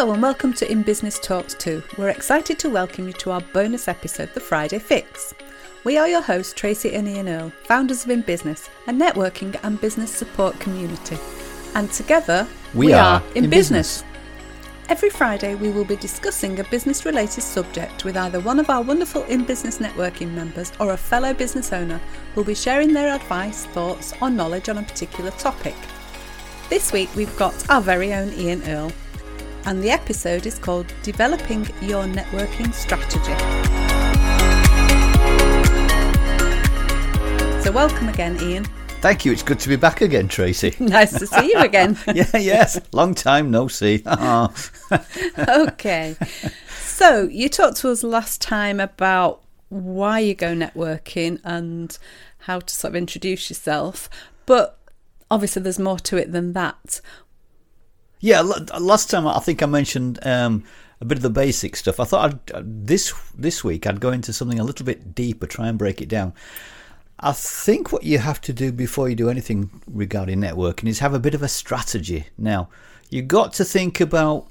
Hello and welcome to In Business Talks 2. We're excited to welcome you to our bonus episode, The Friday Fix. We are your hosts, Tracy and Ian Earle, founders of In Business, a networking and business support community. And together, We are In Business. Every Friday, we will be discussing a business related subject with either one of our wonderful In Business networking members or a fellow business owner who'll be sharing their advice, thoughts, or knowledge on a particular topic. This week, we've got our very own Ian Earle, and the episode is called Developing Your Networking Strategy. So, welcome again, Ian. Thank you. It's good to be back again, Tracy. Nice to see you again. yeah, yes. Long time no see. Okay. So, you talked to us last time about why you go networking and how to sort of introduce yourself, but obviously there's more to it than that. Yeah, l- last time I think I mentioned um, a bit of the basic stuff. I thought I'd, uh, this this week I'd go into something a little bit deeper, try and break it down. I think what you have to do before you do anything regarding networking is have a bit of a strategy. Now, you've got to think about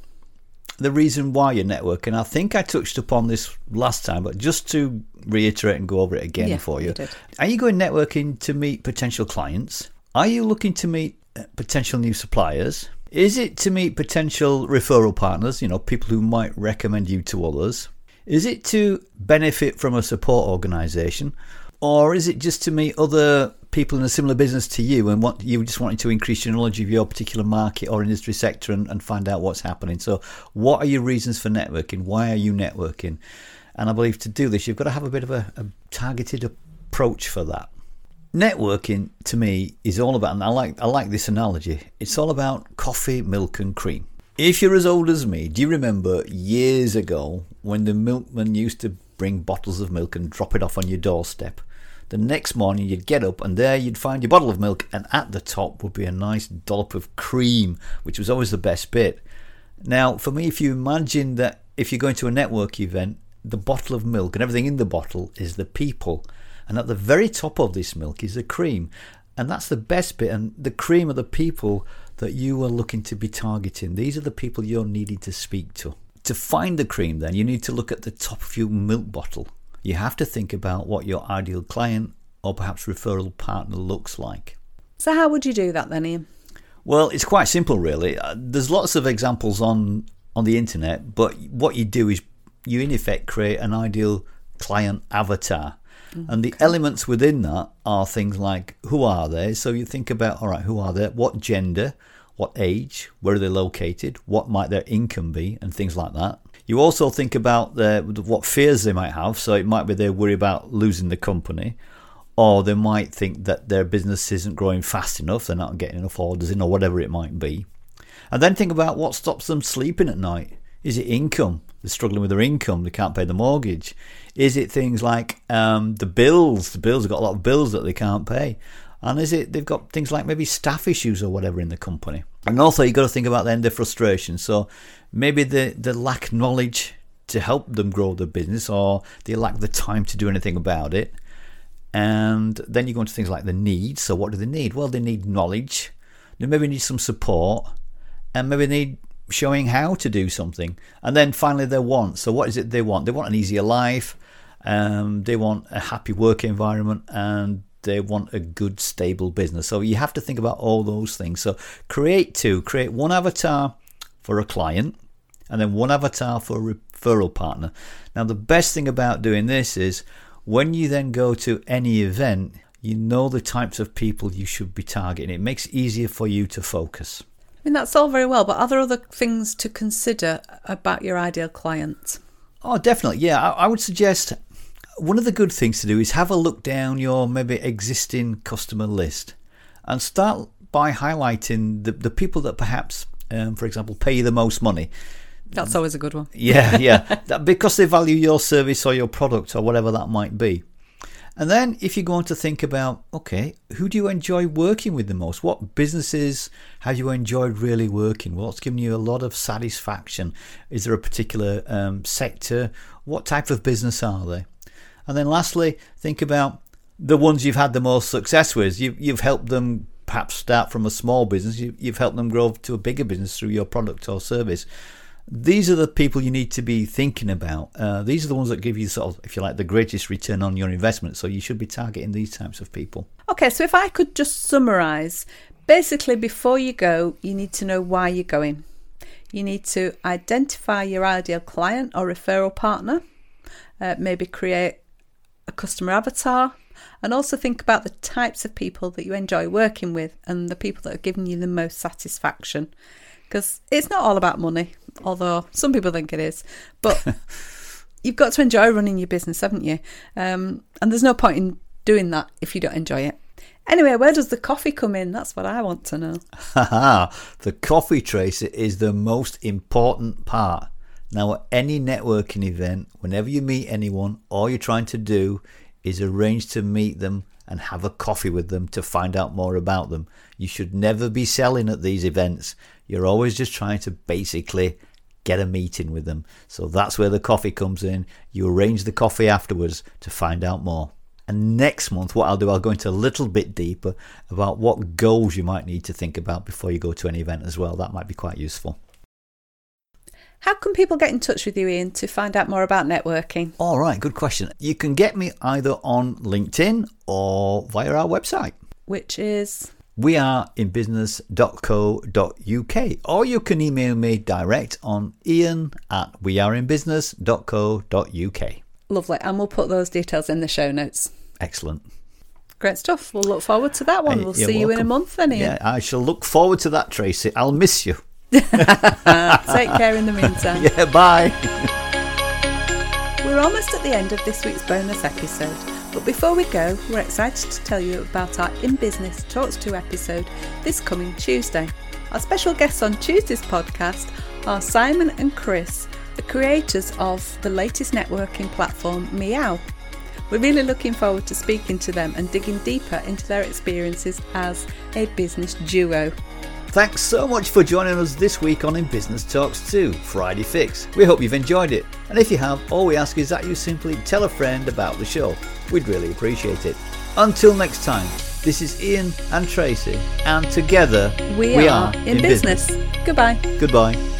the reason why you're networking. I think I touched upon this last time, but just to reiterate and go over it again Yeah, for you. you. Are you going networking to meet potential clients? Are you looking to meet uh, potential new suppliers? Is it to meet potential referral partners, you know, people who might recommend you to others? Is it to benefit from a support organization? Or is it just to meet other people in a similar business to you and want you just wanting to increase your knowledge of your particular market or industry sector and, and find out what's happening? So what are your reasons for networking? Why are you networking? And I believe to do this you've got to have a bit of a, a targeted approach for that. Networking to me is all about, and I like I like this analogy. It's all about coffee, milk, and cream. If you're as old as me, do you remember years ago when the milkman used to bring bottles of milk and drop it off on your doorstep? The next morning you'd get up and there you'd find your bottle of milk, and at the top would be a nice dollop of cream, which was always the best bit. Now, for me, if you imagine that if you're going to a network event, the bottle of milk and everything in the bottle is the people, and at the very top of this milk is the cream, and that's the best bit. And the cream are the people that you are looking to be targeting. These are the people you're needing to speak to. To find the cream, then you need to look at the top of your milk bottle. You have to think about what your ideal client or perhaps referral partner looks like. So, how would you do that then, Ian? Well, it's quite simple, really. Uh, There's lots of examples on on the internet, but what you do is you in effect create an ideal client avatar, and the elements within that are things like who are they? So you think about all right, who are they? What gender? What age? Where are they located? What might their income be? And things like that. You also think about their, what fears they might have. So it might be they worry about losing the company, or they might think that their business isn't growing fast enough, they're not getting enough orders in, or whatever it might be. And then think about what stops them sleeping at night. Is it income? They're struggling with their income, they can't pay the mortgage. Is it things like um, the bills? The bills have got a lot of bills that they can't pay. And is it they've got things like maybe staff issues or whatever in the company? And also you've got to think about then their frustration. So maybe they, they lack knowledge to help them grow their business or they lack the time to do anything about it. And then you go into things like the needs. So, what do they need? Well, they need knowledge. They maybe need some support, and maybe they need showing how to do something. And then finally, their wants. So, what is it they want? They want an easier life. Um, they want a happy work environment, and they want a good, stable business. So, you have to think about all those things. So, create two. Create one avatar for a client, and then one avatar for a referral partner. Now, the best thing about doing this is when you then go to any event, you know the types of people you should be targeting. It makes it easier for you to focus. Mean, that's all very well, but are there other things to consider about your ideal client? Oh, definitely. Yeah, I, I would suggest one of the good things to do is have a look down your maybe existing customer list and start by highlighting the, the people that perhaps, um, for example, pay you the most money. That's always a good one. Yeah, yeah. That- because they value your service or your product or whatever that might be. And then if you go on to think about, okay, who do you enjoy working with the most? What businesses have you enjoyed really working? What's given you a lot of satisfaction? Is there a particular um, sector? What type of business are they? And then lastly, think about the ones you've had the most success with. You've, you've helped them perhaps start from a small business. You, you've helped them grow to a bigger business through your product or service these are the people you need to be thinking about. Uh, these are the ones that give you sort of, if you like, the greatest return on your investment. So you should be targeting these types of people. Okay, so if I could just summarize, basically, before you go, you need to know why you're going. You need to identify your ideal client or referral partner, uh, maybe create a customer avatar, and also think about the types of people that you enjoy working with and the people that are giving you the most satisfaction. Because it's not all about money, although some people think it is, but you've got to enjoy running your business, haven't you? Um, and there's no point in doing that if you don't enjoy it. Anyway, where does the coffee come in? That's what I want to know. the coffee Tracy is the most important part. Now, at any networking event, whenever you meet anyone, all you're trying to do is arrange to meet them and have a coffee with them to find out more about them. You should never be selling at these events. You're always just trying to basically get a meeting with them. So that's where the coffee comes in. You arrange the coffee afterwards to find out more. And next month, what I'll do, I'll go into a little bit deeper about what goals you might need to think about before you go to an event as well. That might be quite useful. How can people get in touch with you, Ian, to find out more about networking? All right, good question. You can get me either on LinkedIn or via our website, which is weareinbusiness.co.uk, or you can email me direct on ian at weareinbusiness.co.uk. Lovely, and we'll put those details in the show notes. Excellent. Great stuff. We'll look forward to that one. We'll see welcome. you in a month then, Ian. Yeah, I shall look forward to that, Tracy. I'll miss you. Take care in the meantime. Yeah, bye. We're almost at the end of this week's bonus episode, but before we go, we're excited to tell you about our In Business Talks to episode this coming Tuesday. Our special guests on Tuesday's podcast are Simon and Chris, the creators of the latest networking platform Meow. We're really looking forward to speaking to them and digging deeper into their experiences as a business duo. Thanks so much for joining us this week on In Business Talks 2 Friday Fix. We hope you've enjoyed it. And if you have, all we ask is that you simply tell a friend about the show. We'd really appreciate it. Until next time, this is Ian and Tracy, and together we, we are, are, in, in business. business. Goodbye. Goodbye.